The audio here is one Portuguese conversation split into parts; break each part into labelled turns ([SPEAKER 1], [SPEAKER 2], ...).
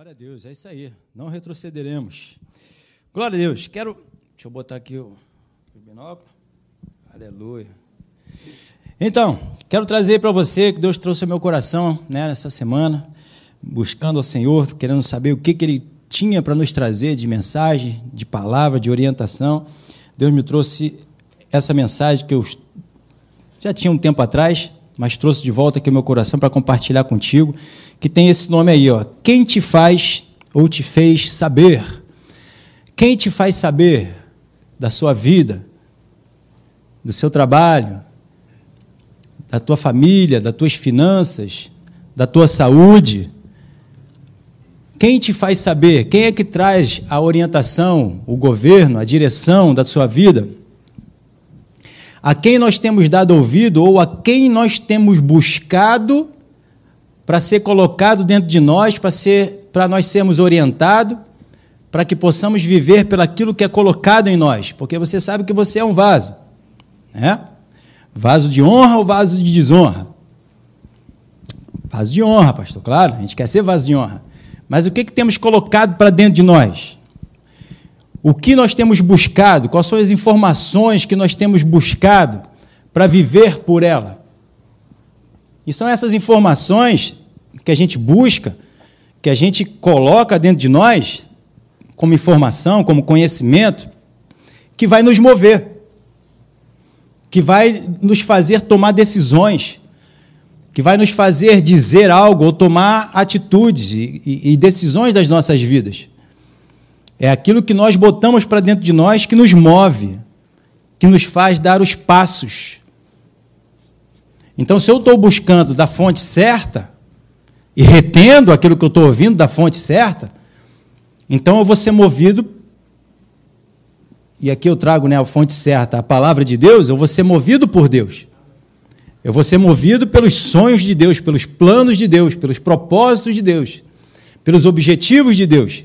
[SPEAKER 1] Glória a Deus, é isso aí. Não retrocederemos. Glória a Deus. Quero. Deixa eu botar aqui o, binóculo. Aleluia. Então, quero trazer para você que Deus trouxe ao meu coração né, nessa semana, buscando ao Senhor, querendo saber o que, que Ele tinha para nos trazer de mensagem, de palavra, de orientação. Deus me trouxe essa mensagem que eu já tinha um tempo atrás, mas trouxe de volta aqui ao meu coração para compartilhar contigo que tem esse nome aí, ó. Quem te faz ou te fez saber? Quem te faz saber da sua vida, do seu trabalho, da tua família, das tuas finanças, da tua saúde? Quem te faz saber? Quem é que traz a orientação, o governo, a direção da sua vida? A quem nós temos dado ouvido ou a quem nós temos buscado para ser colocado dentro de nós, para ser, para nós sermos orientados, para que possamos viver pelaquilo que é colocado em nós, porque você sabe que você é um vaso, né? Vaso de honra ou vaso de desonra? Vaso de honra, pastor, claro, a gente quer ser vaso de honra. Mas o que, que temos colocado para dentro de nós? O que nós temos buscado? Quais são as informações que nós temos buscado para viver por ela? E são essas informações que a gente busca, que a gente coloca dentro de nós, como informação, como conhecimento, que vai nos mover, que vai nos fazer tomar decisões, que vai nos fazer dizer algo ou tomar atitudes e, e, decisões das nossas vidas. É aquilo que nós botamos para dentro de nós que nos move, que nos faz dar os passos. Então, se eu estou buscando da fonte certa, e retendo aquilo que eu estou ouvindo da fonte certa, então eu vou ser movido. E aqui eu trago né, a fonte certa, a palavra de Deus, eu vou ser movido por Deus. Eu vou ser movido pelos sonhos de Deus, pelos planos de Deus, pelos propósitos de Deus, pelos objetivos de Deus.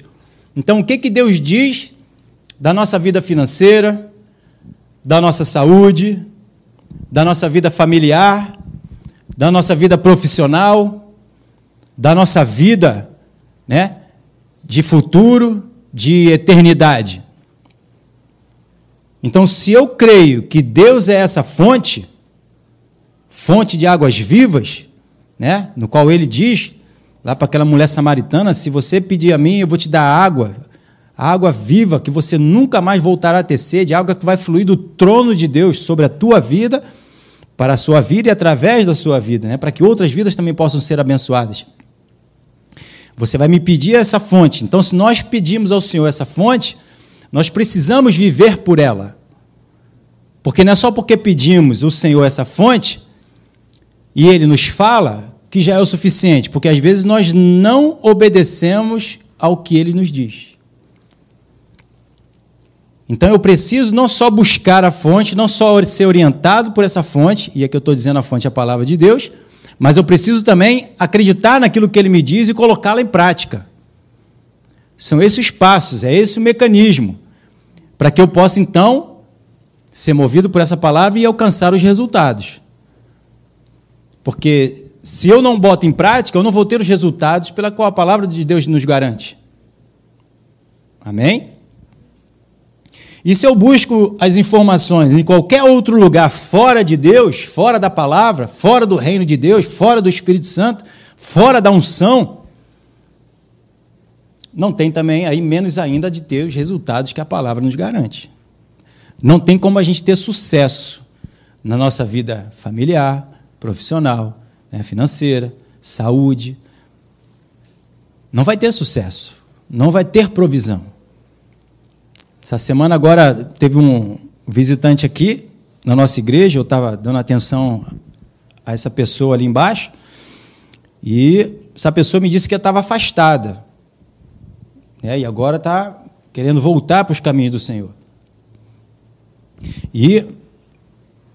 [SPEAKER 1] Então, o que, que Deus diz da nossa vida financeira, da nossa saúde, da nossa vida familiar, da nossa vida profissional, da nossa vida, né? De futuro, de eternidade. Então, se eu creio que Deus é essa fonte, fonte de águas vivas, né? No qual ele diz lá para aquela mulher samaritana, se você pedir a mim, eu vou te dar água, água viva que você nunca mais voltará a ter sede, água que vai fluir do trono de Deus sobre a tua vida, para a sua vida e através da sua vida, né? Para que outras vidas também possam ser abençoadas. Você vai me pedir essa fonte. Então, se nós pedimos ao Senhor essa fonte, nós precisamos viver por ela. Porque não é só porque pedimos o Senhor essa fonte e ele nos fala que já é o suficiente, porque às vezes nós não obedecemos ao que ele nos diz. Então eu preciso não só buscar a fonte, não só ser orientado por essa fonte, e aqui eu estou dizendo a fonte é a palavra de Deus, mas eu preciso também acreditar naquilo que ele me diz e colocá-lo em prática. São esses os passos, é esse o mecanismo, para que eu possa então ser movido por essa palavra e alcançar os resultados. Porque se eu não boto em prática, eu não vou ter os resultados pela qual a palavra de Deus nos garante. Amém? E se eu busco as informações em qualquer outro lugar fora de Deus, fora da palavra, fora do reino de Deus, fora do Espírito Santo, fora da unção, não tem também aí menos ainda de ter os resultados que a palavra nos garante. Não tem como a gente ter sucesso na nossa vida familiar, profissional, né, financeira, saúde. Não vai ter sucesso, não vai ter provisão. Essa semana agora teve um visitante aqui na nossa igreja, eu estava dando atenção a essa pessoa ali embaixo, e essa pessoa me disse que estava afastada. Né, e agora está querendo voltar para os caminhos do Senhor. E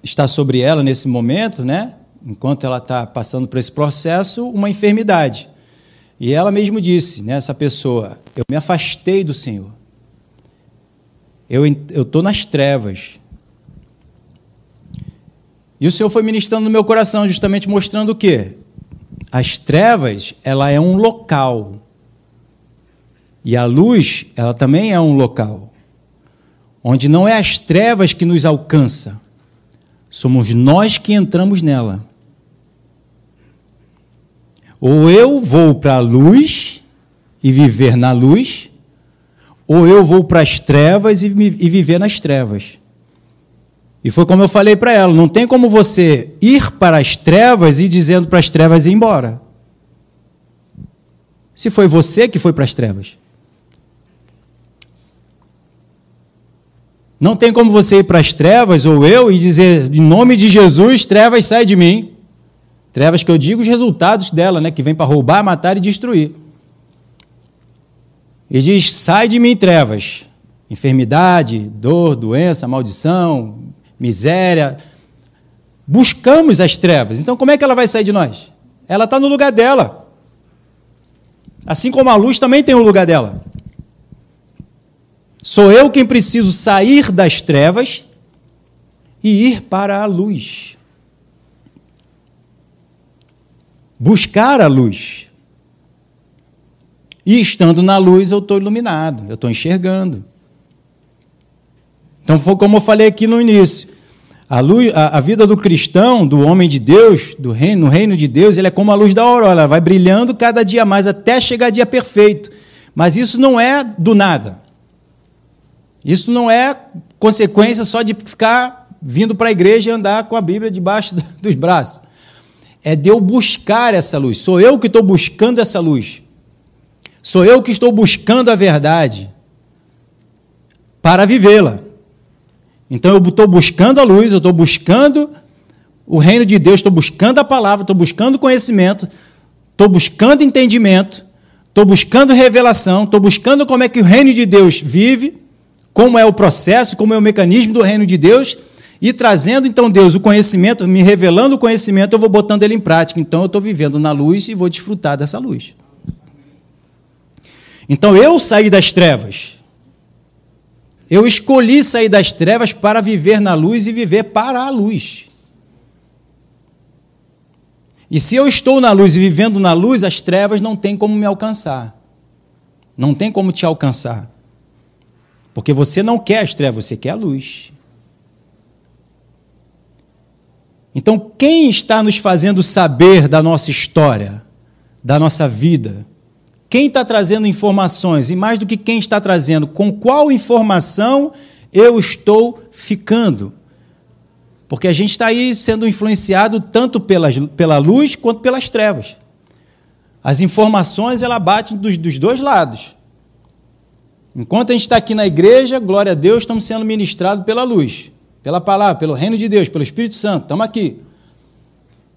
[SPEAKER 1] está sobre ela nesse momento, né? Enquanto ela está passando por esse processo, uma enfermidade. E ela mesmo disse, né, essa pessoa, eu me afastei do Senhor eu estou nas trevas. E o Senhor foi ministrando no meu coração, justamente mostrando o quê? As trevas, ela é um local. E a luz, ela também é um local onde não é as trevas que nos alcança, somos nós que entramos nela. Ou eu vou para a luz e viver na luz, ou eu vou para as trevas e, e viver nas trevas. E foi como eu falei para ela: não tem como você ir para as trevas e dizendo para as trevas ir embora. Se foi você que foi para as trevas. Não tem como você ir para as trevas, ou eu, e dizer, em nome de Jesus, trevas, sai de mim. Trevas que eu digo os resultados dela, né, que vem para roubar, matar e destruir. E diz: sai de mim, trevas. Enfermidade, dor, doença, maldição, miséria. Buscamos as trevas. Então, como é que ela vai sair de nós? Ela está no lugar dela. Assim como a luz também tem o lugar dela. Sou eu quem preciso sair das trevas e ir para a luz. Buscar a luz. E estando na luz, eu estou iluminado, eu estou enxergando. Então, foi como eu falei aqui no início. A, luz, a, a, vida do cristão, do homem de Deus, do reino, no reino de Deus, ele é como a luz da aurora, ela vai brilhando cada dia mais até chegar dia perfeito. Mas isso não é do nada. Isso não é consequência só de ficar vindo para a igreja e andar com a Bíblia debaixo dos braços. É de eu buscar essa luz. Sou eu que estou buscando essa luz. Sou eu que estou buscando a verdade para vivê-la. Então eu estou buscando a luz, eu estou buscando o reino de Deus, estou buscando a palavra, estou buscando conhecimento, estou buscando entendimento, estou buscando revelação, estou buscando como é que o reino de Deus vive como é o processo, como é o mecanismo do reino de Deus, e trazendo então Deus o conhecimento, me revelando o conhecimento, eu vou botando ele em prática. Então eu estou vivendo na luz e vou desfrutar dessa luz. Então eu saí das trevas. Eu escolhi sair das trevas para viver na luz e viver para a luz. E se eu estou na luz e vivendo na luz, as trevas não têm como me alcançar. Não tem como te alcançar. Porque você não quer as trevas, você quer a luz. Então, quem está nos fazendo saber da nossa história, da nossa vida? Quem está trazendo informações? E mais do que quem está trazendo, com qual informação eu estou ficando? Porque a gente está aí sendo influenciado tanto pela, pela luz quanto pelas trevas. As informações ela batem dos, dos dois lados. Enquanto a gente está aqui na igreja, glória a Deus, estamos sendo ministrados pela luz, pela palavra, pelo reino de Deus, pelo Espírito Santo. Estamos aqui.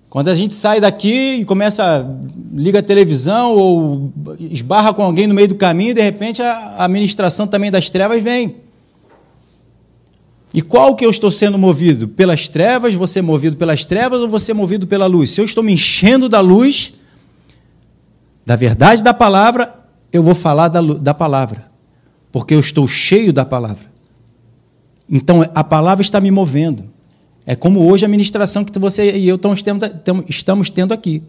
[SPEAKER 1] Quando a gente sai daqui e começa, liga a televisão ou esbarra com alguém no meio do caminho, de repente a, a ministração também das trevas vem. E qual que eu estou sendo movido? Pelas trevas, você movido pelas trevas ou você movido pela luz? Se eu estou me enchendo da luz, da verdade da palavra, eu vou falar da, da palavra porque eu estou cheio da palavra. Então, a palavra está me movendo. É como hoje a ministração que você e eu estamos tendo aqui.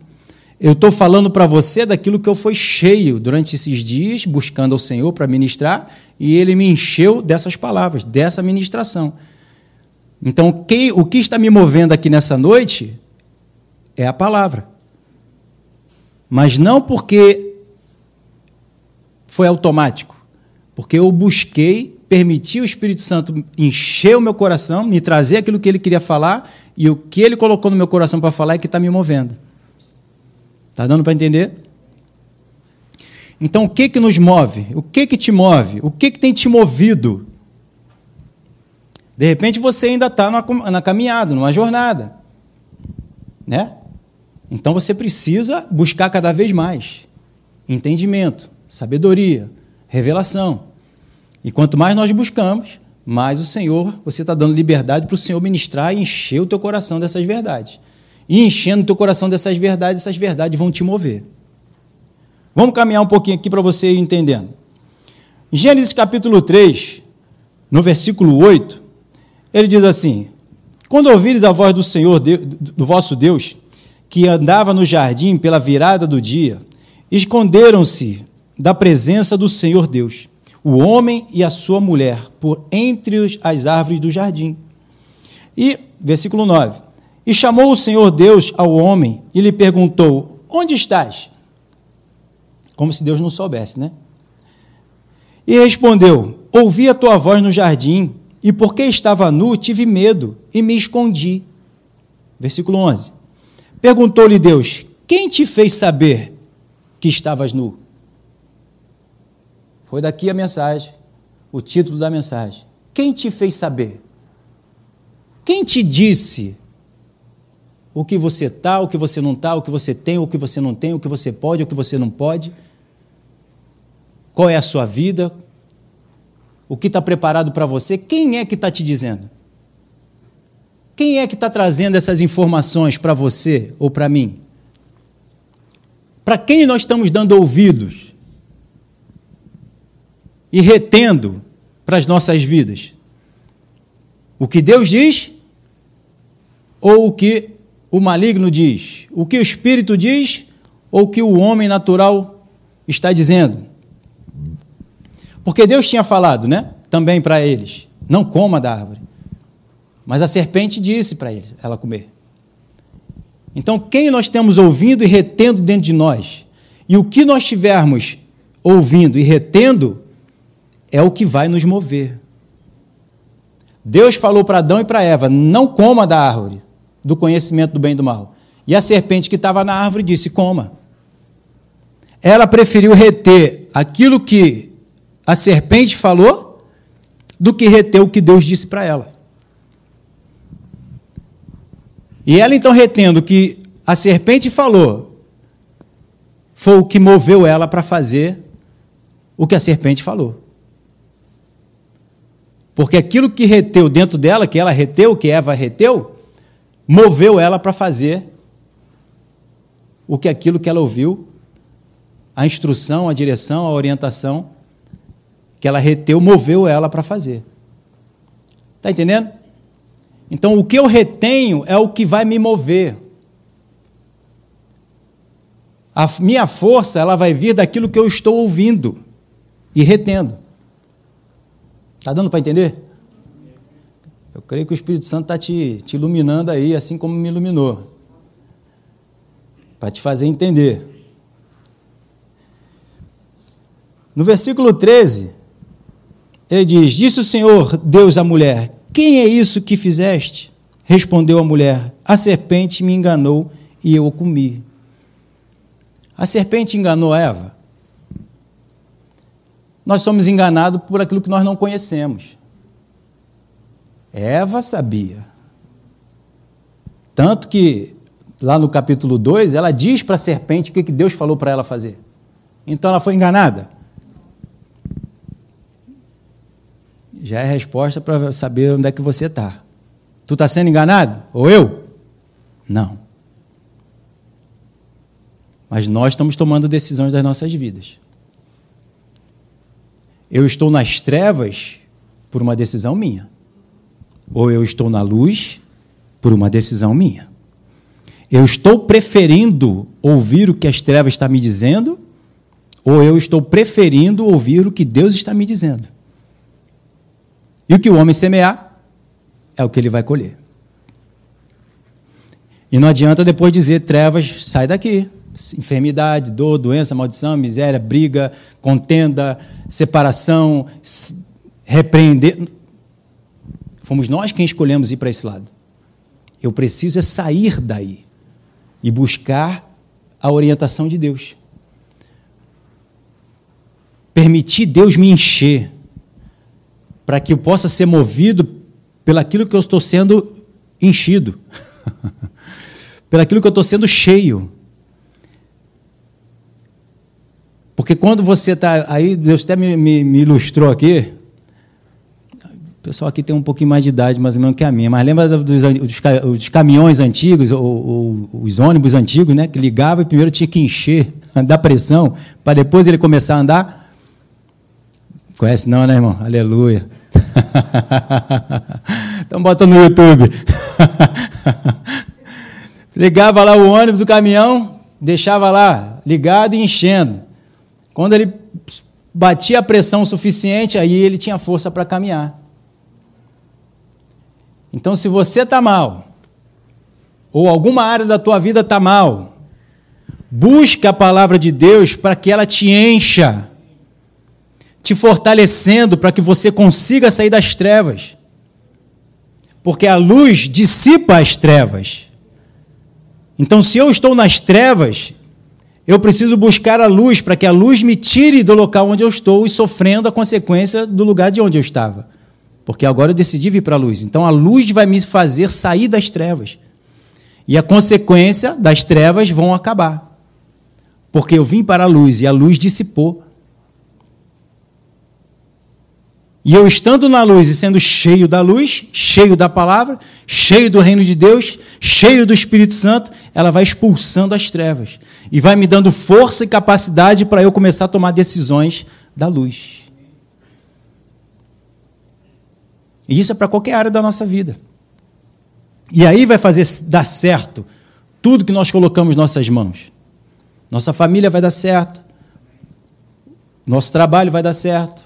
[SPEAKER 1] Eu estou falando para você daquilo que eu fui cheio durante esses dias, buscando ao Senhor para ministrar, e Ele me encheu dessas palavras, dessa ministração. Então, o que está me movendo aqui nessa noite é a palavra. Mas não porque foi automático porque eu busquei, permiti o Espírito Santo encher o meu coração, me trazer aquilo que ele queria falar, e o que ele colocou no meu coração para falar é que está me movendo. Está dando para entender? Então, o que que nos move? O que que te move? O que que tem te movido? De repente você ainda está na caminhada, numa jornada, né? Então você precisa buscar cada vez mais entendimento, sabedoria, revelação. E quanto mais nós buscamos, mais o Senhor, você está dando liberdade para o Senhor ministrar e encher o teu coração dessas verdades. E enchendo o teu coração dessas verdades, essas verdades vão te mover. Vamos caminhar um pouquinho aqui para você ir entendendo. Gênesis capítulo 3, no versículo 8, ele diz assim: Quando ouvires a voz do Senhor, do vosso Deus, que andava no jardim pela virada do dia, esconderam-se da presença do Senhor Deus, o homem e a sua mulher, por entre as árvores do jardim. E, versículo 9: E chamou o Senhor Deus ao homem e lhe perguntou: Onde estás? Como se Deus não soubesse, né? E respondeu: Ouvi a tua voz no jardim, e porque estava nu, tive medo e me escondi. Versículo 11. Perguntou-lhe Deus: Quem te fez saber que estavas nu? Foi daqui a mensagem, o título da mensagem. Quem te fez saber? Quem te disse o que você está, o que você não está, o que você tem, o que você não tem, o que você pode, o que você não pode? Qual é a sua vida? O que está preparado para você? Quem é que está te dizendo? Quem é que está trazendo essas informações para você ou para mim? Para quem nós estamos dando ouvidos e retendo para as nossas vidas? O que Deus diz ou o que o maligno diz? O que o espírito diz ou o que o homem natural está dizendo? Porque Deus tinha falado, né? Também para eles: não coma da árvore. Mas a serpente disse para eles, ela comer. Então, quem nós temos ouvindo e retendo dentro de nós? E o que nós estivermos ouvindo e retendo é o que vai nos mover. Deus falou para Adão e para Eva: não coma da árvore do conhecimento do bem e do mal. E a serpente que estava na árvore disse: coma. Ela preferiu reter aquilo que a serpente falou do que reter o que Deus disse para ela. E ela então retendo que a serpente falou, foi o que moveu ela para fazer o que a serpente falou. Porque aquilo que reteu dentro dela, que ela reteu, que Eva reteu, moveu ela para fazer o que aquilo que ela ouviu, a instrução, a direção, a orientação que ela reteu, moveu ela para fazer. Está entendendo? Então, o que eu retenho é o que vai me mover. A minha força ela vai vir daquilo que eu estou ouvindo e retendo. Está dando para entender? Eu creio que o Espírito Santo está te, te iluminando aí, assim como me iluminou. Para te fazer entender. No versículo 13, ele diz: Disse o Senhor Deus à mulher: Quem é isso que fizeste? Respondeu a mulher: A serpente me enganou e eu o comi. A serpente enganou Eva? Nós somos enganados por aquilo que nós não conhecemos. Eva sabia. Tanto que, lá no capítulo 2, ela diz para a serpente o que Deus falou para ela fazer. Então ela foi enganada. Já é resposta para saber onde é que você está. Tu está sendo enganado? Ou eu? Não. Mas nós estamos tomando decisões das nossas vidas. Eu estou nas trevas por uma decisão minha. Ou eu estou na luz por uma decisão minha. Eu estou preferindo ouvir o que as trevas estão me dizendo, ou eu estou preferindo ouvir o que Deus está me dizendo. E o que o homem semear é o que ele vai colher. E não adianta depois dizer trevas, sai daqui enfermidade, dor, doença, maldição, miséria, briga, contenda, separação, repreender. Fomos nós quem escolhemos ir para esse lado. Eu preciso é sair daí e buscar a orientação de Deus. Permitir Deus me encher para que eu possa ser movido pelaquilo que eu estou sendo enchido, pelaquilo que eu estou sendo cheio. Porque quando você está. Aí, Deus até me, me, me, ilustrou aqui. O pessoal aqui tem um pouquinho mais de idade, mais ou menos que a minha. Mas lembra dos, dos, dos caminhões antigos, ou, ou, os ônibus antigos, né? Que ligava e primeiro tinha que encher, dar pressão, para depois ele começar a andar? Conhece não, né, irmão? Aleluia. Estão botando no YouTube. Ligava lá o ônibus, o caminhão, deixava lá ligado e enchendo. Quando ele batia a pressão suficiente, aí ele tinha força para caminhar. Então, se você está mal, ou alguma área da tua vida está mal, busca a palavra de Deus para que ela te encha, te fortalecendo para que você consiga sair das trevas. Porque a luz dissipa as trevas. Então, se eu estou nas trevas, eu preciso buscar a luz para que a luz me tire do local onde eu estou e sofrendo a consequência do lugar de onde eu estava. Porque agora eu decidi vir para a luz. Então a luz vai me fazer sair das trevas. E a consequência das trevas vão acabar. Porque eu vim para a luz e a luz dissipou. E eu estando na luz e sendo cheio da luz, cheio da palavra, cheio do reino de Deus, cheio do Espírito Santo, ela vai expulsando as trevas e vai me dando força e capacidade para eu começar a tomar decisões da luz. E isso é para qualquer área da nossa vida. E aí vai fazer dar certo tudo que nós colocamos nossas mãos. Nossa família vai dar certo, nosso trabalho vai dar certo,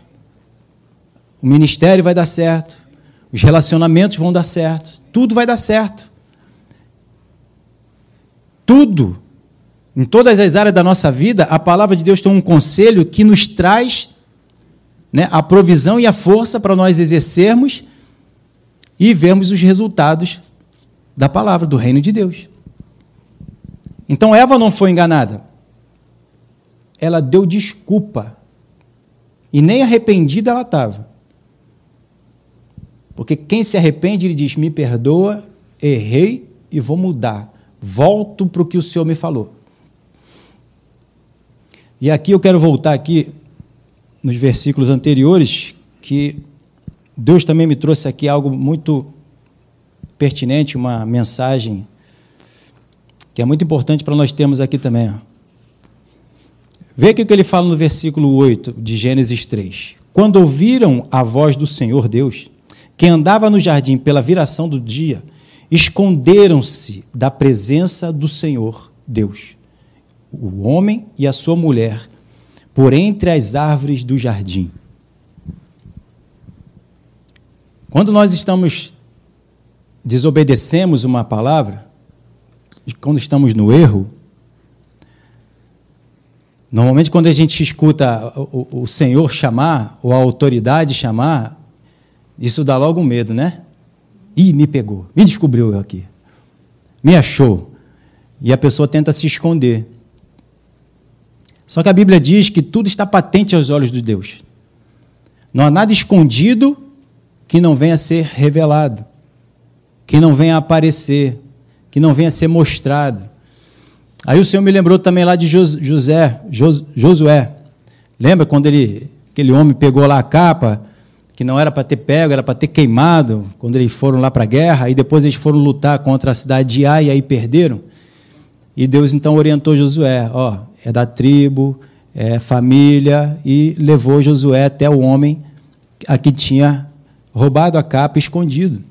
[SPEAKER 1] o ministério vai dar certo, os relacionamentos vão dar certo, tudo vai dar certo. Tudo em todas as áreas da nossa vida, a palavra de Deus tem um conselho que nos traz né, a provisão e a força para nós exercermos e vermos os resultados da palavra, do reino de Deus. Então Eva não foi enganada. Ela deu desculpa. E nem arrependida ela estava. Porque quem se arrepende, ele diz: Me perdoa, errei e vou mudar. Volto para o que o Senhor me falou. E aqui eu quero voltar aqui nos versículos anteriores, que Deus também me trouxe aqui algo muito pertinente, uma mensagem que é muito importante para nós termos aqui também. Vê o que ele fala no versículo 8 de Gênesis 3. Quando ouviram a voz do Senhor Deus, que andava no jardim pela viração do dia, esconderam-se da presença do Senhor Deus o homem e a sua mulher por entre as árvores do jardim. Quando nós estamos desobedecemos uma palavra, quando estamos no erro, normalmente quando a gente escuta o, o Senhor chamar, ou a autoridade chamar, isso dá logo um medo, né? Ih, me pegou, me descobriu aqui, me achou. E a pessoa tenta se esconder. Só que a Bíblia diz que tudo está patente aos olhos de Deus. Não há nada escondido que não venha a ser revelado, que não venha a aparecer, que não venha a ser mostrado. Aí o Senhor me lembrou também lá de José, Josué. Lembra quando ele, aquele homem pegou lá a capa, que não era para ter pego, era para ter queimado, quando eles foram lá para a guerra, e depois eles foram lutar contra a cidade de Ai e aí perderam. E Deus então orientou Josué, ó, é da tribo, é família, e levou Josué até o homem a que tinha roubado a capa escondido.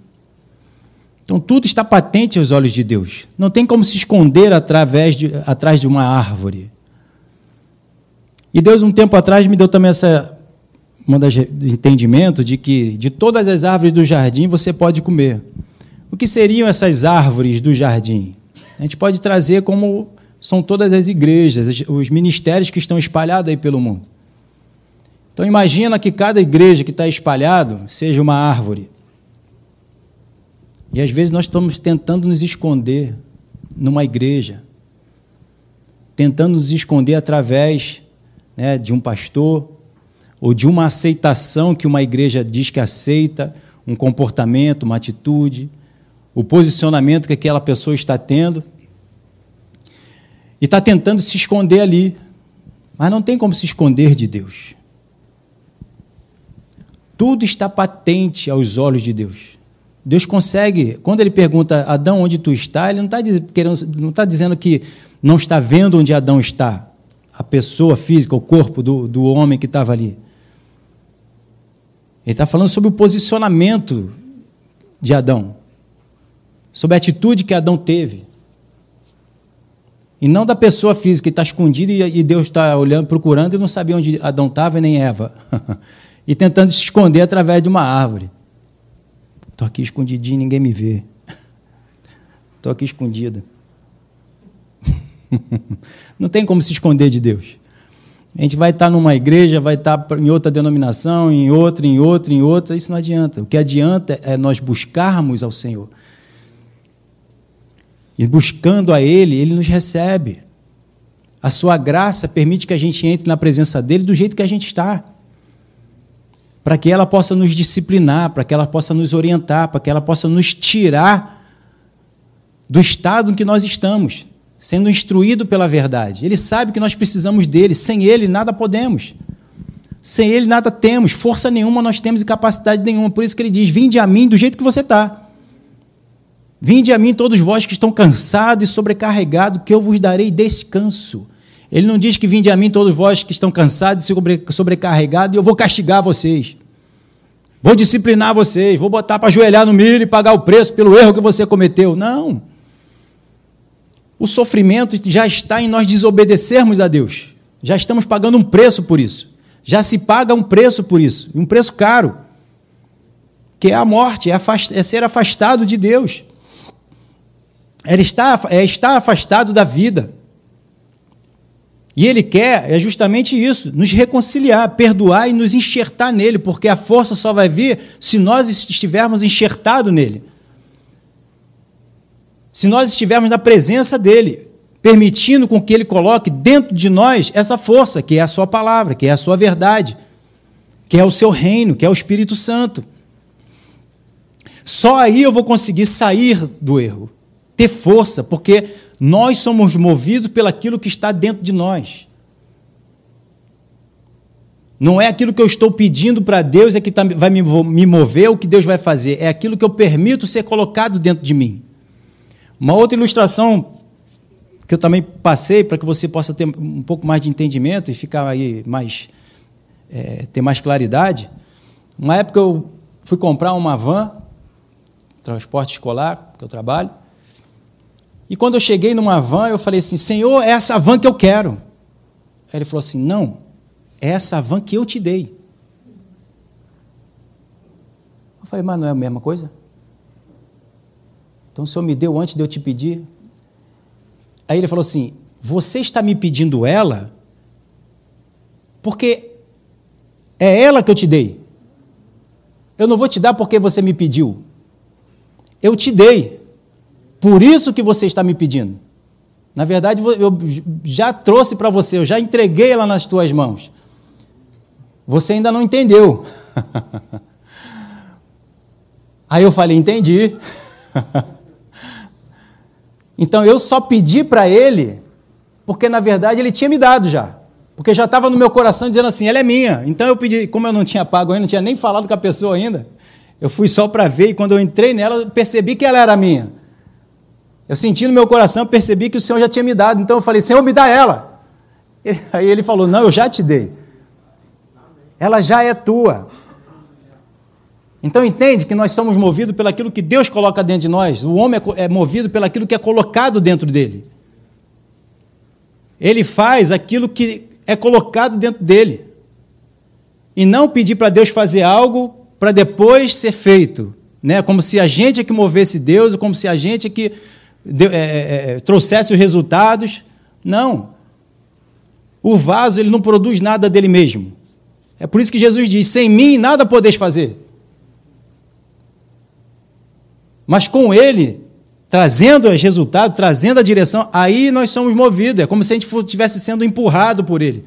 [SPEAKER 1] Então tudo está patente aos olhos de Deus. Não tem como se esconder através de, atrás de uma árvore. E Deus, um tempo atrás, me deu também essa um entendimento de que de todas as árvores do jardim você pode comer. O que seriam essas árvores do jardim? A gente pode trazer como são todas as igrejas, os ministérios que estão espalhados aí pelo mundo. Então imagina que cada igreja que está espalhado seja uma árvore. E às vezes nós estamos tentando nos esconder numa igreja, tentando nos esconder através né, de um pastor ou de uma aceitação que uma igreja diz que aceita, um comportamento, uma atitude, o posicionamento que aquela pessoa está tendo e está tentando se esconder ali. Mas não tem como se esconder de Deus. Tudo está patente aos olhos de Deus. Deus consegue, quando ele pergunta, Adão, onde tu está, ele não está não está dizendo que não está vendo onde Adão está, a pessoa física, o corpo do, do homem que estava ali. Ele está falando sobre o posicionamento de Adão, sobre a atitude que Adão teve. E não da pessoa física que está escondida e Deus está olhando, procurando e não sabia onde Adão estava nem Eva. e tentando se esconder através de uma árvore. Estou aqui escondidinho, ninguém me vê. Estou aqui escondida. não tem como se esconder de Deus. A gente vai estar numa igreja, vai estar em outra denominação, em outra, em outra, em outra, isso não adianta. O que adianta é nós buscarmos ao Senhor. E buscando a Ele, Ele nos recebe. A sua graça permite que a gente entre na presença dele do jeito que a gente está. Para que ela possa nos disciplinar, para que ela possa nos orientar, para que ela possa nos tirar do estado em que nós estamos sendo instruído pela verdade. Ele sabe que nós precisamos dele, sem ele nada podemos. Sem ele nada temos, força nenhuma nós temos e capacidade nenhuma. Por isso que ele diz: Vinde a mim do jeito que você está. Vinde a mim todos vós que estão cansados e sobrecarregados, que eu vos darei descanso. Ele não diz que vinde a mim todos vós que estão cansados e sobrecarregados e eu vou castigar vocês. Vou disciplinar vocês, vou botar para ajoelhar no milho e pagar o preço pelo erro que você cometeu. Não. O sofrimento já está em nós desobedecermos a Deus. Já estamos pagando um preço por isso. Já se paga um preço por isso, um preço caro, que é a morte, é, afast é ser afastado de Deus. É estar, é estar afastado da vida. E Ele quer, é justamente isso, nos reconciliar, perdoar e nos enxertar nele, porque a força só vai vir se nós estivermos enxertados nele se nós estivermos na presença dele, permitindo com que ele coloque dentro de nós essa força, que é a sua palavra, que é a sua verdade, que é o seu reino, que é o Espírito Santo. Só aí eu vou conseguir sair do erro, ter força, porque nós somos movidos pelaquilo que está dentro de nós. Não é aquilo que eu estou pedindo para Deus é que tá, vai me mover, o que Deus vai fazer. É aquilo que eu permito ser colocado dentro de mim. Uma outra ilustração que eu também passei para que você possa ter um pouco mais de entendimento e ficar aí mais é, ter mais claridade. Uma época eu fui comprar uma van, transporte escolar, que eu trabalho. E quando eu cheguei numa van, eu falei assim: Senhor, é essa van que eu quero. Aí ele falou assim: Não, é essa van que eu te dei. Eu falei, mas não é a mesma coisa? Então o Senhor me deu antes de eu te pedir. Aí ele falou assim: Você está me pedindo ela porque é ela que eu te dei. Eu não vou te dar porque você me pediu. Eu te dei. Por isso que você está me pedindo. Na verdade, eu já trouxe para você, eu já entreguei ela nas tuas mãos. Você ainda não entendeu. Aí eu falei: Entendi. Então eu só pedi para ele, porque na verdade ele tinha me dado já. Porque já estava no meu coração dizendo assim: ela é minha. Então eu pedi, como eu não tinha pago ainda, não tinha nem falado com a pessoa ainda, eu fui só para ver e quando eu entrei nela, eu percebi que ela era minha. Eu senti no meu coração, percebi que o Senhor já tinha me dado. Então eu falei: Senhor, me dá ela. Aí ele falou: Não, eu já te dei. Ela já é tua. Então entende que nós somos movidos pelaquilo que Deus coloca dentro de nós. O homem é, é movido pelaquilo que é colocado dentro dele. Ele faz aquilo que é colocado dentro dele. E não pedir para Deus fazer algo para depois ser feito. Né? Como se a gente é que movesse Deus, como se a gente é que é, é, é, trouxesse os resultados. Não. O vaso ele não produz nada dele mesmo. É por isso que Jesus diz: sem mim nada podeis fazer. Mas com Ele, trazendo os resultados, trazendo a direção, aí nós somos movidos. É como se a gente estivesse sendo empurrado por Ele.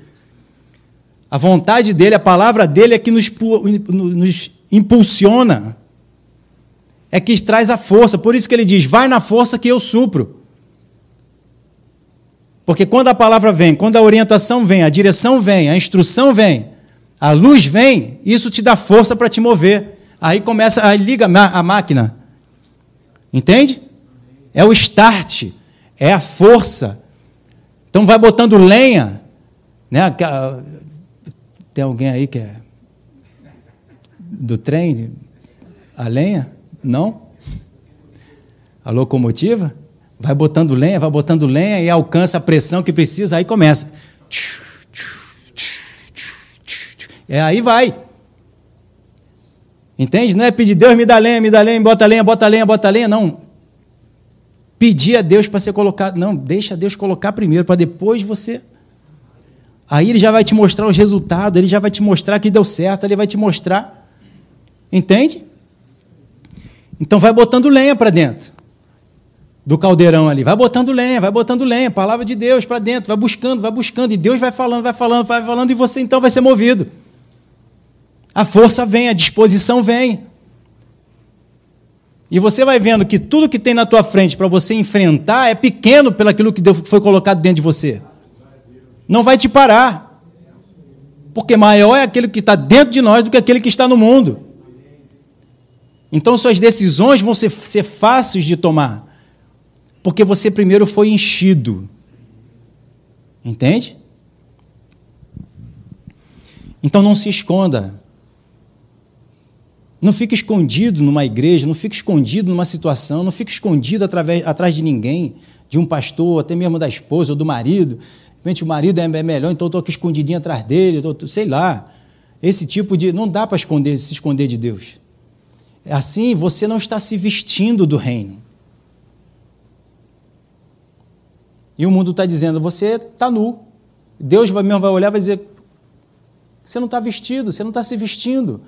[SPEAKER 1] A vontade dele, a palavra dele é que nos, nos impulsiona, é que traz a força. Por isso que ele diz: vai na força que eu supro. Porque quando a palavra vem, quando a orientação vem, a direção vem, a instrução vem, a luz vem, isso te dá força para te mover. Aí começa, aí liga a máquina. Entende? É o start, é a força. Então vai botando lenha, né? Tem alguém aí que é do trem? A lenha? Não? A locomotiva? Vai botando lenha, vai botando lenha e alcança a pressão que precisa, aí começa. É aí vai. Entende? Não é pedir, Deus me dá lenha, me dá lenha, bota lenha, bota lenha, bota lenha. Não. Pedir a Deus para ser colocado. Não, deixa Deus colocar primeiro, para depois você. Aí ele já vai te mostrar os resultados, ele já vai te mostrar que deu certo, ele vai te mostrar. Entende? Então vai botando lenha para dentro do caldeirão ali. Vai botando lenha, vai botando lenha, palavra de Deus para dentro, vai buscando, vai buscando, e Deus vai falando, vai falando, vai falando, e você então vai ser movido. A força vem, a disposição vem. E você vai vendo que tudo que tem na tua frente para você enfrentar é pequeno pelo aquilo que foi colocado dentro de você. Não vai te parar. Porque maior é aquele que está dentro de nós do que aquele que está no mundo. Então suas decisões vão ser, ser fáceis de tomar. Porque você primeiro foi enchido. Entende? Então não se esconda. Não fique escondido numa igreja, não fique escondido numa situação, não fique escondido através, atrás de ninguém, de um pastor, até mesmo da esposa ou do marido. De repente o marido é, é melhor, então eu estou aqui escondidinho atrás dele, tô, sei lá. Esse tipo de. Não dá para esconder, se esconder de Deus. Assim, você não está se vestindo do reino. E o mundo está dizendo, você está nu. Deus vai, mesmo vai olhar e vai dizer, você não está vestido, você não está se vestindo.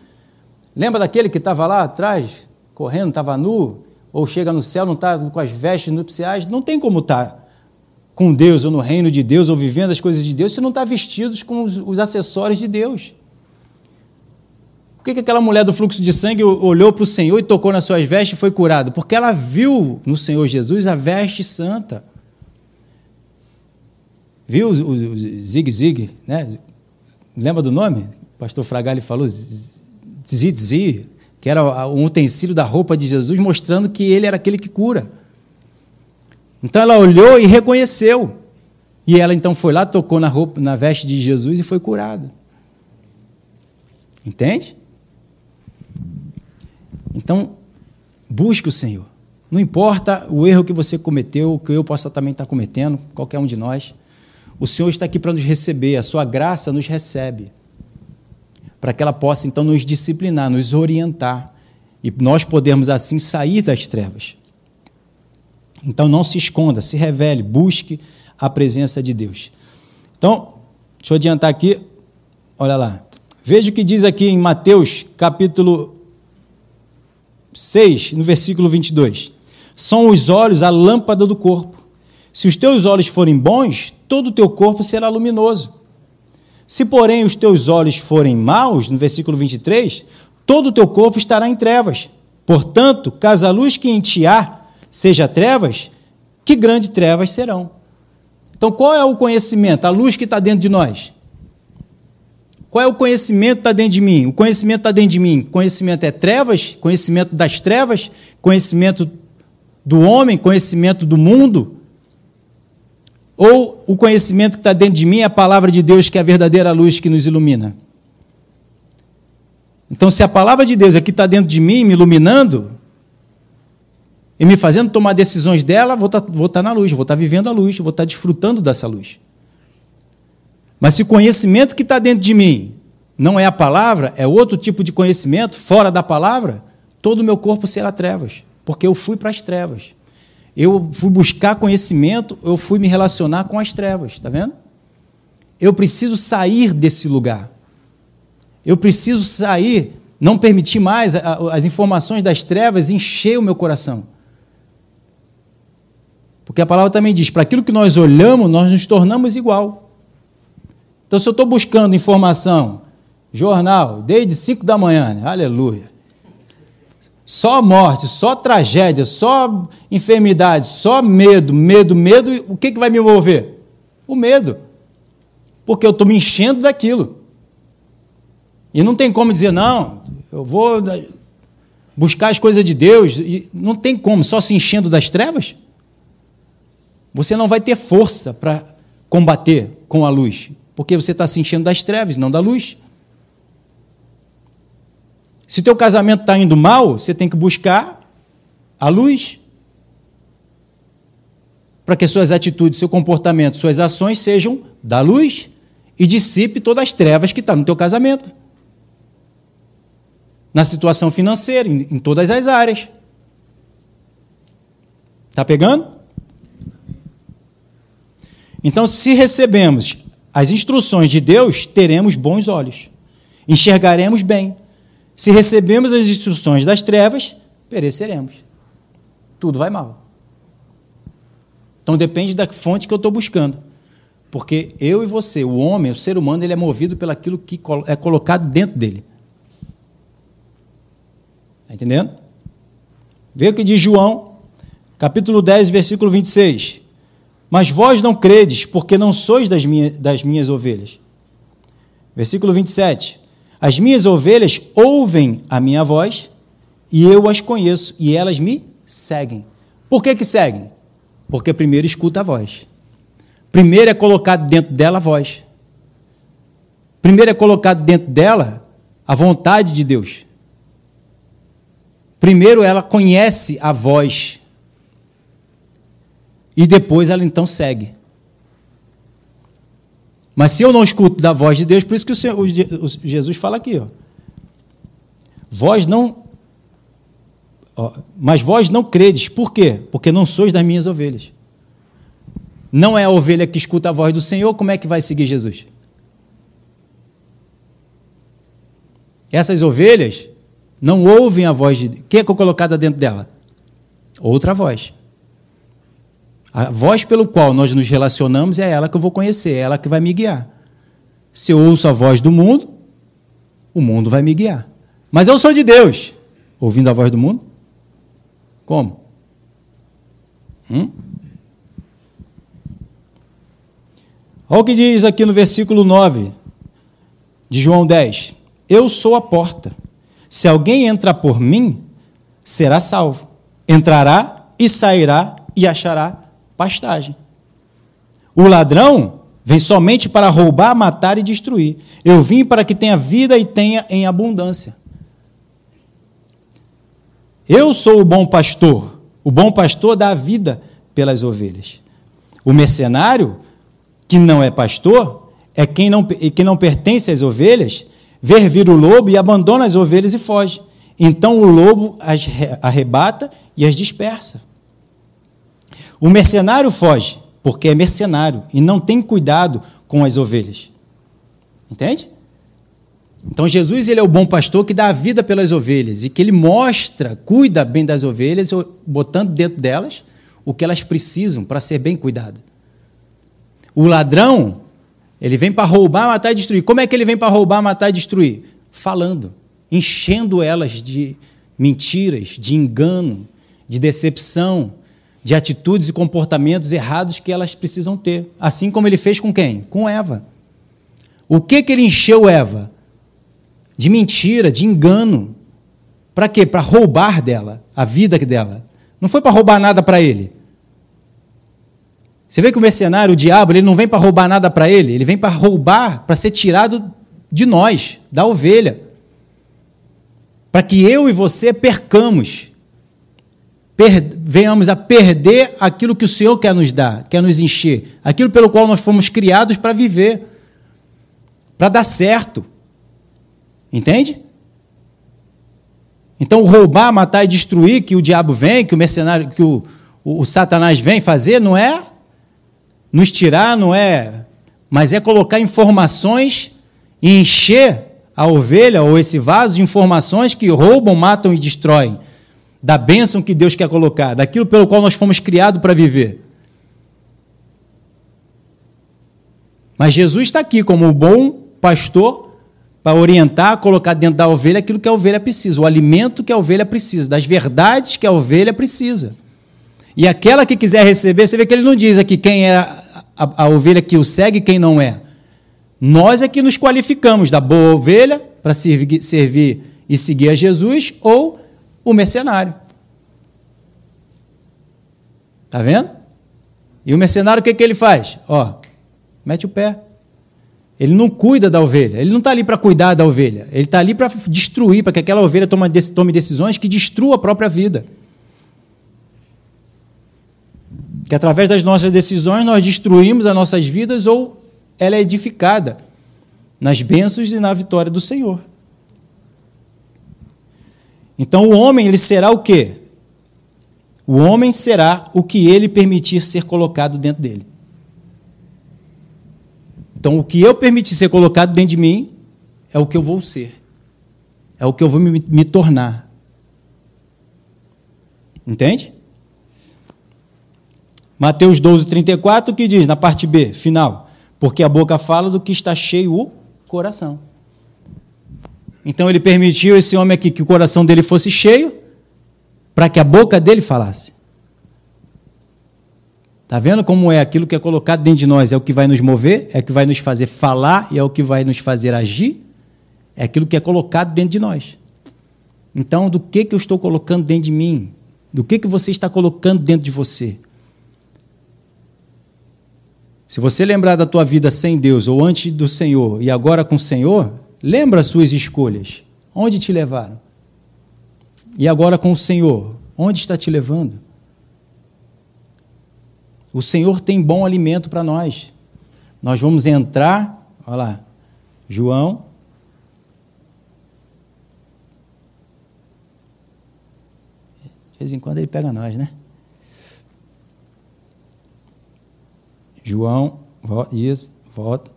[SPEAKER 1] Lembra daquele que estava lá atrás, correndo, estava nu, ou chega no céu, não está com as vestes nupciais? Não tem como estar tá com Deus, ou no reino de Deus, ou vivendo as coisas de Deus, se não está vestido com os, os, acessórios de Deus. Por que, que aquela mulher do fluxo de sangue olhou para o Senhor e tocou nas suas vestes e foi curada? Porque ela viu no Senhor Jesus a veste santa. Viu o, o, o Zig Zig, né? Lembra do nome? O pastor Fragali falou, tzitzi, que era um utensílio da roupa de Jesus, mostrando que ele era aquele que cura. Então ela olhou e reconheceu. E ela então foi lá, tocou na roupa, na veste de Jesus e foi curada. Entende? Então, busque o Senhor. Não importa o erro que você cometeu, que eu possa também estar cometendo, qualquer um de nós. O Senhor está aqui para nos receber, a sua graça nos recebe para que ela possa então nos disciplinar, nos orientar e nós podermos assim sair das trevas. Então não se esconda, se revele, busque a presença de Deus. Então, deixa eu adiantar aqui, olha lá. Veja o que diz aqui em Mateus capítulo 6, no versículo 22. São os olhos a lâmpada do corpo. Se os teus olhos forem bons, todo o teu corpo será luminoso. Se, porém, os teus olhos forem maus, no versículo 23, todo o teu corpo estará em trevas. Portanto, caso a luz que em ti há seja trevas, que grandes trevas serão. Então, qual é o conhecimento? A luz que está dentro de nós. Qual é o conhecimento que está dentro de mim? O conhecimento está dentro de mim. Conhecimento é trevas, conhecimento das trevas, conhecimento do homem, conhecimento do mundo. Ou o conhecimento que está dentro de mim é a palavra de Deus, que é a verdadeira luz que nos ilumina? Então, se a palavra de Deus é que está dentro de mim, me iluminando, e me fazendo tomar decisões dela, vou estar, tá, vou estar tá na luz, vou estar tá vivendo a luz, vou estar desfrutando dessa luz. Mas se o conhecimento que está dentro de mim não é a palavra, é outro tipo de conhecimento, fora da palavra, todo o meu corpo será trevas, porque eu fui para as trevas. Eu fui buscar conhecimento, eu fui me relacionar com as trevas, está vendo? Eu preciso sair desse lugar. Eu preciso sair, não permitir mais as informações das trevas encher o meu coração. Porque a palavra também diz: para aquilo que nós olhamos, nós nos tornamos igual. Então, se eu estou buscando informação, jornal, desde 5 da manhã, né? aleluia. Só morte, só tragédia, só enfermidade, só medo, medo, medo. O que, que vai me mover? O medo. Porque eu estou me enchendo daquilo. E não tem como dizer, não, eu vou buscar as coisas de Deus. Não tem como, só se enchendo das trevas. Você não vai ter força para combater com a luz, porque você está se enchendo das trevas, não da luz. Se teu casamento está indo mal, você tem que buscar a luz. para que suas atitudes, seu comportamento, suas ações sejam da luz e dissipe todas as trevas que estão tá no teu casamento. Na situação financeira, em, em todas as áreas. Está pegando? Então, se recebemos as instruções de Deus, teremos bons olhos, enxergaremos bem. Se recebemos as instruções das trevas, pereceremos. Tudo vai mal. Então depende da fonte que eu estou buscando. Porque eu e você, o homem, o ser humano, ele é movido pelaquilo que é colocado dentro dele. Está entendendo? Vê o que diz João, capítulo 10, versículo 26. Mas vós não credes, porque não sois das minhas, das minhas ovelhas. Versículo 27. As minhas ovelhas ouvem a minha voz, e eu as conheço, e elas me seguem. Por que, que seguem? Porque primeiro escuta a voz. Primeiro é colocado dentro dela a voz. Primeiro é colocado dentro dela a vontade de Deus. Primeiro ela conhece a voz. E depois ela então segue. Mas se eu não escuto da voz de Deus, por isso que o, Senhor, o Jesus fala aqui, ó. Vós não. Ó, mas vós não credes. Por quê? Porque não sois das minhas ovelhas. Não é a ovelha que escuta a voz do Senhor, como é que vai seguir Jesus? Essas ovelhas não ouvem a voz de Deus. O que é colocada dentro dela? Outra voz. A voz pelo qual nós nos relacionamos é ela que eu vou conhecer, é ela que vai me guiar. Se eu ouço a voz do mundo, o mundo vai me guiar. Mas eu sou de Deus, ouvindo a voz do mundo? Como? Hum? Olha o que diz aqui no versículo 9 de João 10: Eu sou a porta. Se alguém entrar por mim, será salvo. Entrará e sairá e achará pastagem. O ladrão vem somente para roubar, matar e destruir. Eu vim para que tenha vida e tenha em abundância. Eu sou o bom pastor. O bom pastor dá vida pelas ovelhas. O mercenário, que não é pastor, é quem não, que não pertence às ovelhas, ver vir o lobo e abandona as ovelhas e foge. Então o lobo as arrebata e as dispersa. O mercenário foge, porque é mercenário e não tem cuidado com as ovelhas. Entende? Então Jesus ele é o bom pastor que dá a vida pelas ovelhas e que ele mostra, cuida bem das ovelhas, botando dentro delas o que elas precisam para ser bem cuidado. O ladrão, ele vem para roubar, matar e destruir. Como é que ele vem para roubar, matar e destruir? Falando, enchendo elas de mentiras, de engano, de decepção, de atitudes e comportamentos errados que elas precisam ter. Assim como ele fez com quem? Com Eva. O que, que ele encheu Eva? De mentira, de engano. Para quê? Para roubar dela, a vida dela. Não foi para roubar nada para ele. Você vê que o mercenário, o diabo, ele não vem para roubar nada para ele, ele vem para roubar, para ser tirado de nós, da ovelha. Para que eu e você percamos venhamos a perder aquilo que o Senhor quer nos dar, quer nos encher, aquilo pelo qual nós fomos criados para viver, para dar certo. Entende? Então, roubar, matar e destruir que o diabo vem, que o mercenário, que o, o, o Satanás vem fazer, não é nos tirar, não é, mas é colocar informações e encher a ovelha ou esse vaso de informações que roubam, matam e destroem da bênção que Deus quer colocar, daquilo pelo qual nós fomos criados para viver. Mas Jesus está aqui como o bom pastor para orientar, colocar dentro da ovelha aquilo que a ovelha precisa, o alimento que a ovelha precisa, das verdades que a ovelha precisa. E aquela que quiser receber, você vê que ele não diz aqui quem é a, a, a ovelha que o segue e quem não é. Nós é que nos qualificamos da boa ovelha para servir, servir e seguir a Jesus ou o mercenário. Está vendo? E o mercenário o que, que ele faz? Ó, mete o pé. Ele não cuida da ovelha, ele não está ali para cuidar da ovelha, ele está ali para destruir, para que aquela ovelha tome decisões que destruam a própria vida. que através das nossas decisões nós destruímos as nossas vidas ou ela é edificada nas bênçãos e na vitória do Senhor. Então o homem ele será o quê? O homem será o que ele permitir ser colocado dentro dele. Então o que eu permitir ser colocado dentro de mim é o que eu vou ser. É o que eu vou me, me tornar. Entende? Mateus 12, 34, que diz na parte B, final, porque a boca fala do que está cheio o coração. Então ele permitiu esse homem aqui que o coração dele fosse cheio, para que a boca dele falasse. Está vendo como é aquilo que é colocado dentro de nós? É o que vai nos mover, é o que vai nos fazer falar e é o que vai nos fazer agir. É aquilo que é colocado dentro de nós. Então, do que, que eu estou colocando dentro de mim? Do que, que você está colocando dentro de você? Se você lembrar da tua vida sem Deus ou antes do Senhor e agora com o Senhor, lembra as suas escolhas. Onde te levaram? E agora com o Senhor, onde está te levando? O Senhor tem bom alimento para nós. Nós vamos entrar, olha lá, João. De vez em quando ele pega nós, né? João, isso, volta.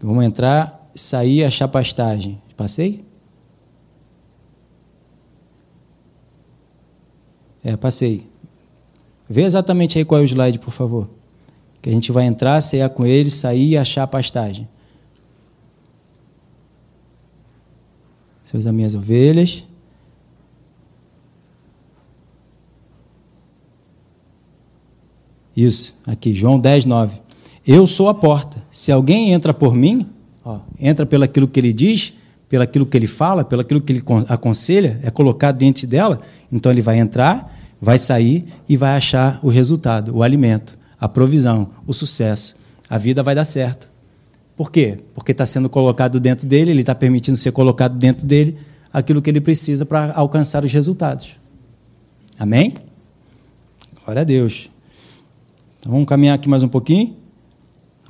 [SPEAKER 1] Vamos entrar sair achar pastagem. Passei? É, passei. Vê exatamente aí qual é o slide, por favor. Que a gente vai entrar, cear com ele, sair e achar pastagem. Seus as minhas ovelhas. Isso, aqui, João 10, 9. Eu sou a porta. Se alguém entra por mim, Ó, entra pelo aquilo que ele diz, pelo aquilo que ele fala, pelo aquilo que ele aconselha, é colocado dentro dela, então ele vai entrar, vai sair e vai achar o resultado, o alimento, a provisão, o sucesso. A vida vai dar certo. Por quê? Porque está sendo colocado dentro dele, ele está permitindo ser colocado dentro dele aquilo que ele precisa para alcançar os resultados. Amém? Glória a Deus. Então vamos caminhar aqui mais um pouquinho.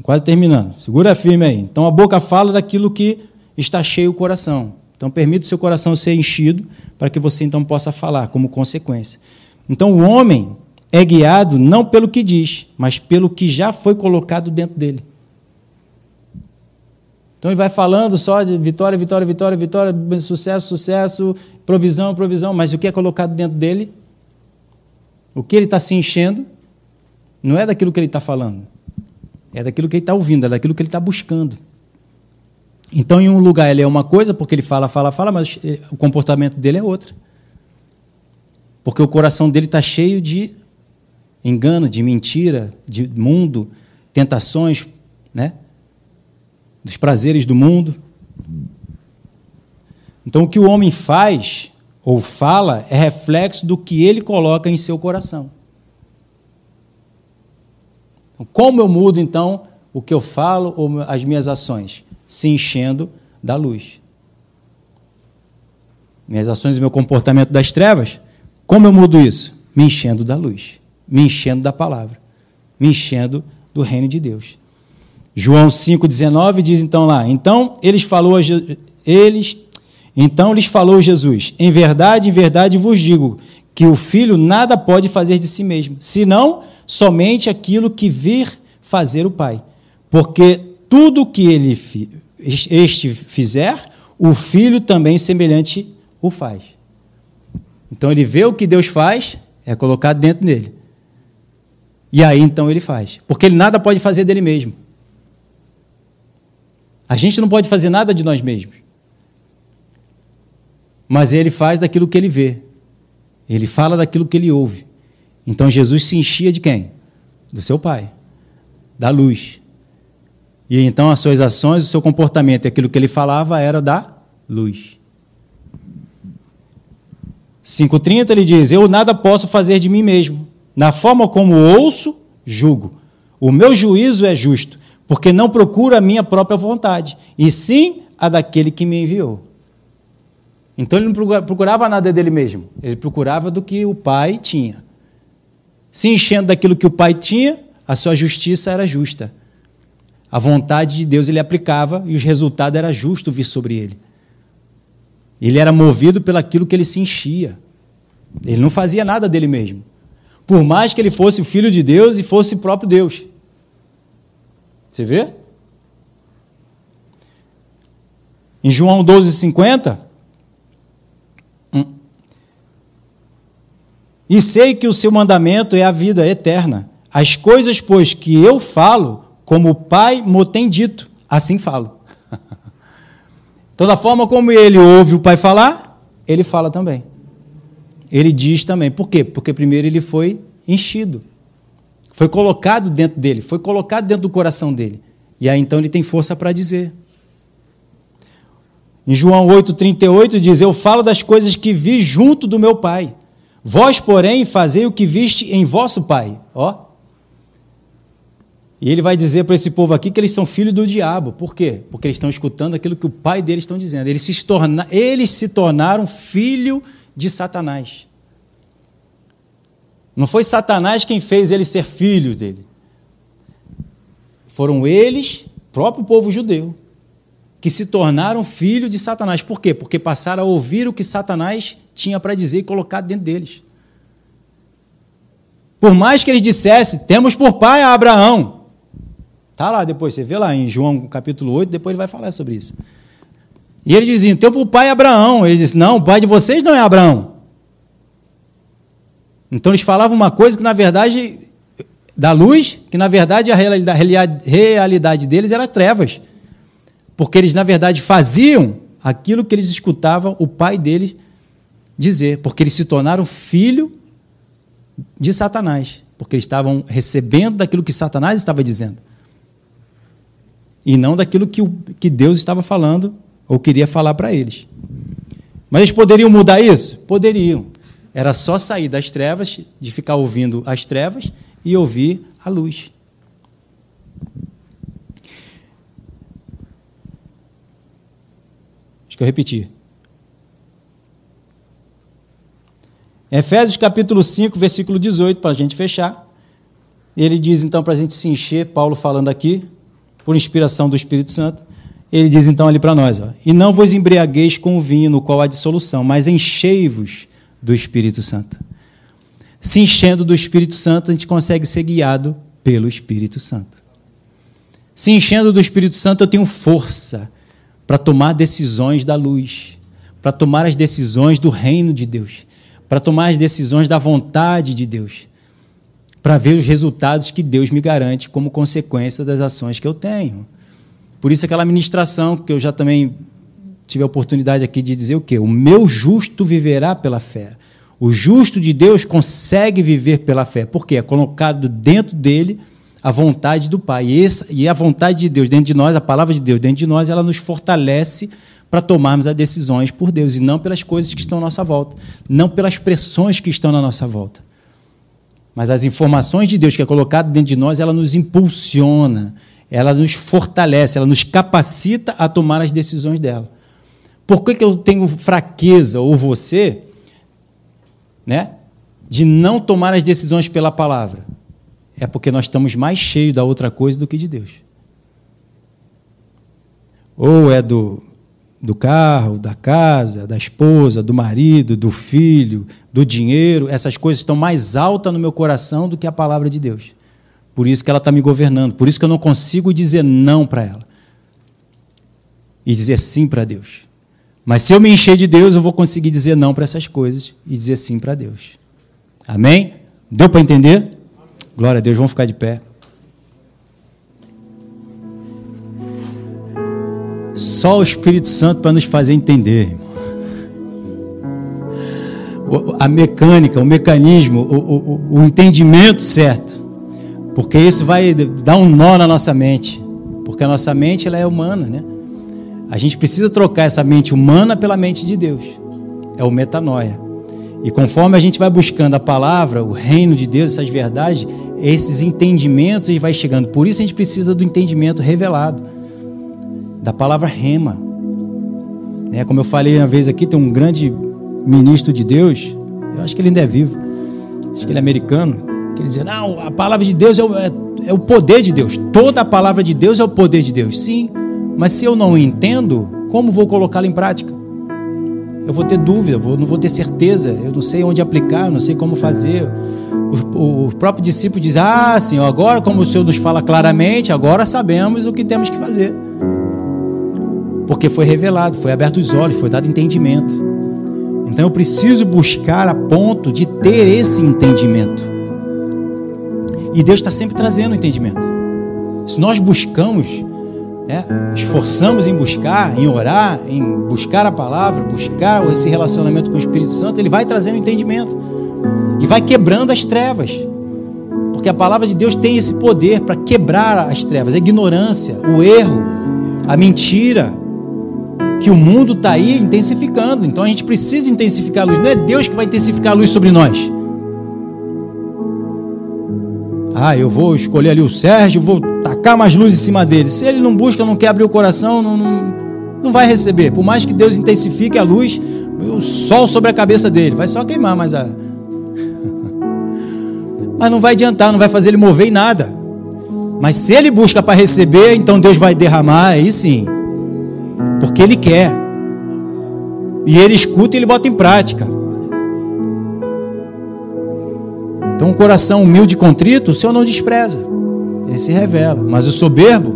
[SPEAKER 1] Quase terminando. Segura firme aí. Então a boca fala daquilo que está cheio o coração. Então permita o seu coração ser enchido para que você então possa falar como consequência. Então o homem é guiado não pelo que diz, mas pelo que já foi colocado dentro dele. Então ele vai falando só de vitória, vitória, vitória, vitória, sucesso, sucesso, provisão, provisão, mas o que é colocado dentro dele? O que ele está se enchendo? Não é daquilo que ele está falando. É daquilo que ele está ouvindo, é daquilo que ele está buscando. Então, em um lugar ele é uma coisa, porque ele fala, fala, fala, mas eh, o comportamento dele é outra. Porque o coração dele está cheio de engano, de mentira, de mundo, tentações, né? dos prazeres do mundo. Então, o que o homem faz ou fala é reflexo do que ele coloca em seu coração. Como eu mudo, então, o que eu falo ou as minhas ações? Se enchendo da luz. Minhas ações e meu comportamento das trevas, como eu mudo isso? Me enchendo da luz, me enchendo da palavra, me enchendo do reino de Deus. João 5,19 diz então lá: Então eles falou a eles, então lhes falou Jesus: Em verdade, em verdade vos digo que o filho nada pode fazer de si mesmo, senão somente aquilo que vir fazer o Pai. Porque tudo que ele este fizer, o filho também semelhante o faz. Então ele vê o que Deus faz, é colocado dentro dele. E aí então ele faz. Porque ele nada pode fazer dele mesmo. A gente não pode fazer nada de nós mesmos. Mas ele faz daquilo que ele vê. Ele fala daquilo que ele ouve. Então Jesus se enchia de quem? Do seu Pai, da luz. E então as suas ações, o seu comportamento e aquilo que ele falava era da luz. 5,30 ele diz: Eu nada posso fazer de mim mesmo. Na forma como ouço, julgo. O meu juízo é justo, porque não procuro a minha própria vontade, e sim a daquele que me enviou. Então ele não procurava nada dele mesmo, ele procurava do que o pai tinha. Se enchendo daquilo que o pai tinha, a sua justiça era justa. A vontade de Deus ele aplicava e os resultados era justo vir sobre ele. Ele era movido pelaquilo que ele se enchia. Ele não fazia nada dele mesmo. Por mais que ele fosse filho de Deus e fosse o próprio Deus. Você vê? Em João 12,50. E sei que o seu mandamento é a vida eterna. As coisas, pois, que eu falo, como o Pai me tem dito, assim falo. então, da forma como ele ouve o Pai falar, ele fala também. Ele diz também. Por quê? Porque primeiro ele foi enchido. Foi colocado dentro dele, foi colocado dentro do coração dele. E aí então ele tem força para dizer. Em João 8,38 diz: Eu falo das coisas que vi junto do meu Pai. Vós, porém, fazei o que viste em vosso Pai. Ó. E ele vai dizer para esse povo aqui que eles são filhos do diabo. Por quê? Porque eles estão escutando aquilo que o pai deles estão dizendo. Eles se, torna, eles se tornaram filho de Satanás. Não foi Satanás quem fez eles ser filhos dele. Foram eles, próprio povo judeu, que se tornaram filhos de Satanás. Por quê? Porque passaram a ouvir o que Satanás tinha para dizer e colocar dentro deles. Por mais que eles dissessem, temos por pai a Abraão. Está lá depois, você vê lá em João capítulo 8, depois ele vai falar sobre isso. E ele dizia, temos por pai Abraão. Ele disse, não, o pai de vocês não é Abraão. Então eles falavam uma coisa que na verdade, da luz, que na verdade a realidade deles era trevas porque eles, na verdade, faziam aquilo que eles escutavam o pai deles dizer, porque eles se tornaram filho de Satanás, porque eles estavam recebendo daquilo que Satanás estava dizendo, e não daquilo que, o, que Deus estava falando ou queria falar para eles. Mas eles poderiam mudar isso? Poderiam. Era só sair das trevas, de ficar ouvindo as trevas e ouvir a luz. que eu repeti. Efésios capítulo 5, versículo 18, para a gente fechar. Ele diz então para a gente se encher, Paulo falando aqui, por inspiração do Espírito Santo. Ele diz então ali para nós: ó, E não vos embriagueis com o vinho no qual há dissolução, mas enchei-vos do Espírito Santo. Se enchendo do Espírito Santo, a gente consegue ser guiado pelo Espírito Santo. Se enchendo do Espírito Santo, eu tenho força para tomar decisões da luz, para tomar as decisões do reino de Deus, para tomar as decisões da vontade de Deus, para ver os resultados que Deus me garante como consequência das ações que eu tenho. Por isso aquela ministração que eu já também tive a oportunidade aqui de dizer o quê? O meu justo viverá pela fé. O justo de Deus consegue viver pela fé. Por quê? É colocado dentro dele a vontade do Pai. E, e a vontade de Deus dentro de nós, a palavra de Deus dentro de nós, ela nos fortalece para tomarmos as decisões por Deus e não pelas coisas que estão à nossa volta, não pelas pressões que estão na nossa volta. Mas as informações de Deus que é colocado dentro de nós, ela nos impulsiona, ela nos fortalece, ela nos capacita a tomar as decisões dela. Por que, que eu tenho fraqueza, ou você, né, de não tomar as decisões pela palavra? é porque nós estamos mais cheios da outra coisa do que de Deus. Ou é do, do carro, da casa, da esposa, do marido, do filho, do dinheiro, essas coisas estão mais altas no meu coração do que a palavra de Deus. Por isso que ela está me governando, por isso que eu não consigo dizer não para ela e dizer sim para Deus. Mas se eu me encher de Deus, eu vou conseguir dizer não para essas coisas e dizer sim para Deus. Amém? Deu para entender? Glória a Deus, vamos ficar de pé. Só o Espírito Santo para nos fazer entender. A mecânica, o mecanismo, o, o, o entendimento certo. Porque isso vai dar um nó na nossa mente. Porque a nossa mente ela é humana, né? A gente precisa trocar essa mente humana pela mente de Deus. É o metanoia. E conforme a gente vai buscando a palavra, o reino de Deus, essas verdades, esses entendimentos e vai chegando. Por isso a gente precisa do entendimento revelado, da palavra rema. Né? Como eu falei uma vez aqui, tem um grande ministro de Deus, eu acho que ele ainda é vivo, acho que ele é americano, que ele dizia, não, a palavra de Deus é o, é, é o poder de Deus, toda a palavra de Deus é o poder de Deus. Sim, mas se eu não entendo, como vou colocá-la em prática? Eu vou ter dúvida, vou, não vou ter certeza, eu não sei onde aplicar, não sei como fazer. O, o próprio discípulo diz: Ah, Senhor, agora, como o Senhor nos fala claramente, agora sabemos o que temos que fazer. Porque foi revelado, foi aberto os olhos, foi dado entendimento. Então eu preciso buscar a ponto de ter esse entendimento. E Deus está sempre trazendo entendimento. Se nós buscamos, é, esforçamos em buscar, em orar, em buscar a palavra, buscar esse relacionamento com o Espírito Santo, Ele vai trazendo entendimento e vai quebrando as trevas. Porque a palavra de Deus tem esse poder para quebrar as trevas, a ignorância, o erro, a mentira, que o mundo está aí intensificando. Então a gente precisa intensificar a luz. Não é Deus que vai intensificar a luz sobre nós. Ah, eu vou escolher ali o Sérgio, vou tacar mais luz em cima dele. Se ele não busca, não quer abrir o coração, não, não, não vai receber. Por mais que Deus intensifique a luz, o sol sobre a cabeça dele, vai só queimar, mas a. Mas não vai adiantar, não vai fazer ele mover em nada. Mas se ele busca para receber, então Deus vai derramar, aí sim. Porque ele quer. E ele escuta e ele bota em prática. Então, um coração humilde e contrito, o Senhor não despreza. Ele se revela. Mas o soberbo,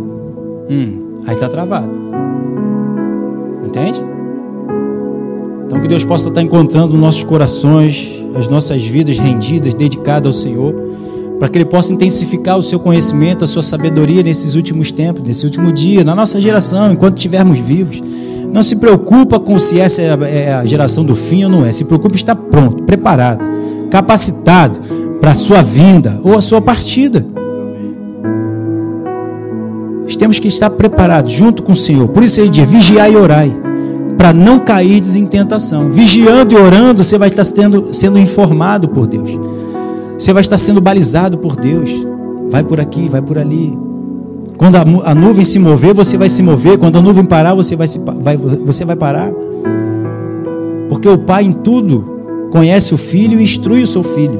[SPEAKER 1] hum, aí está travado. Entende? Então, que Deus possa estar encontrando nossos corações, as nossas vidas rendidas, dedicadas ao Senhor, para que Ele possa intensificar o seu conhecimento, a sua sabedoria nesses últimos tempos, nesse último dia, na nossa geração, enquanto estivermos vivos. Não se preocupa com se essa é a geração do fim ou não é. Se preocupe em estar pronto, preparado, capacitado para a sua vinda ou a sua partida. Nós temos que estar preparados junto com o Senhor. Por isso ele diz: vigiai e orai, para não cair em tentação. Vigiando e orando, você vai estar sendo, sendo informado por Deus. Você vai estar sendo balizado por Deus. Vai por aqui, vai por ali. Quando a, a nuvem se mover, você vai se mover. Quando a nuvem parar, você vai, se, vai, você vai parar. Porque o Pai em tudo conhece o filho e instrui o seu filho.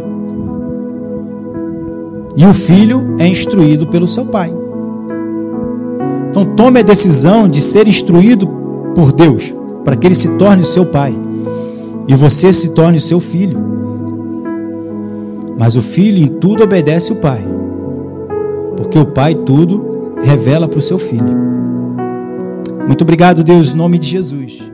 [SPEAKER 1] E o filho é instruído pelo seu pai. Então tome a decisão de ser instruído por Deus, para que ele se torne o seu pai e você se torne o seu filho. Mas o filho em tudo obedece o pai, porque o pai tudo revela para o seu filho. Muito obrigado, Deus, em nome de Jesus.